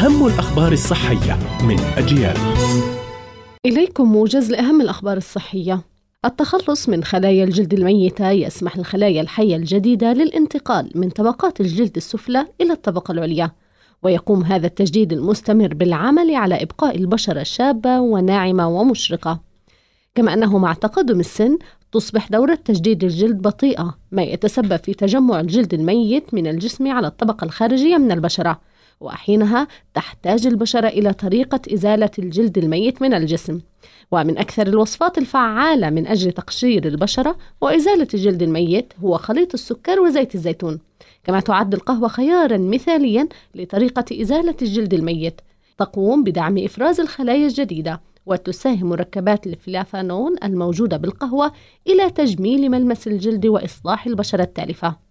أهم الأخبار الصحية من أجيال. إليكم موجز لأهم الأخبار الصحية. التخلص من خلايا الجلد الميتة يسمح للخلايا الحية الجديدة للانتقال من طبقات الجلد السفلى إلى الطبقة العليا. ويقوم هذا التجديد المستمر بالعمل على إبقاء البشرة شابة وناعمة ومشرقة. كما أنه مع تقدم السن تصبح دورة تجديد الجلد بطيئة ما يتسبب في تجمع الجلد الميت من الجسم على الطبقة الخارجية من البشرة. وحينها تحتاج البشرة إلى طريقة إزالة الجلد الميت من الجسم. ومن أكثر الوصفات الفعالة من أجل تقشير البشرة وإزالة الجلد الميت هو خليط السكر وزيت الزيتون. كما تعد القهوة خيارا مثاليا لطريقة إزالة الجلد الميت. تقوم بدعم إفراز الخلايا الجديدة وتساهم مركبات الفلافانون الموجودة بالقهوة إلى تجميل ملمس الجلد وإصلاح البشرة التالفة.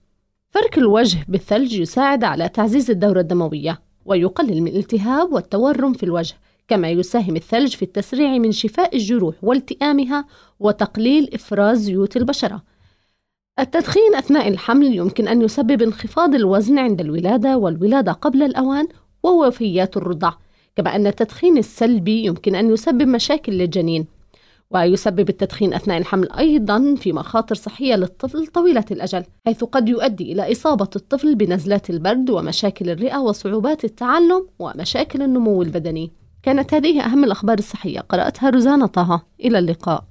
فرك الوجه بالثلج يساعد على تعزيز الدورة الدموية ويقلل من الالتهاب والتورم في الوجه كما يساهم الثلج في التسريع من شفاء الجروح والتئامها وتقليل إفراز زيوت البشرة. التدخين أثناء الحمل يمكن أن يسبب انخفاض الوزن عند الولادة والولادة قبل الأوان ووفيات الرضع كما أن التدخين السلبي يمكن أن يسبب مشاكل للجنين. ويسبب التدخين أثناء الحمل أيضا في مخاطر صحية للطفل طويلة الأجل حيث قد يؤدي إلى إصابة الطفل بنزلات البرد ومشاكل الرئة وصعوبات التعلم ومشاكل النمو البدني. كانت هذه أهم الأخبار الصحية. قرأتها روزانا طه. إلى اللقاء.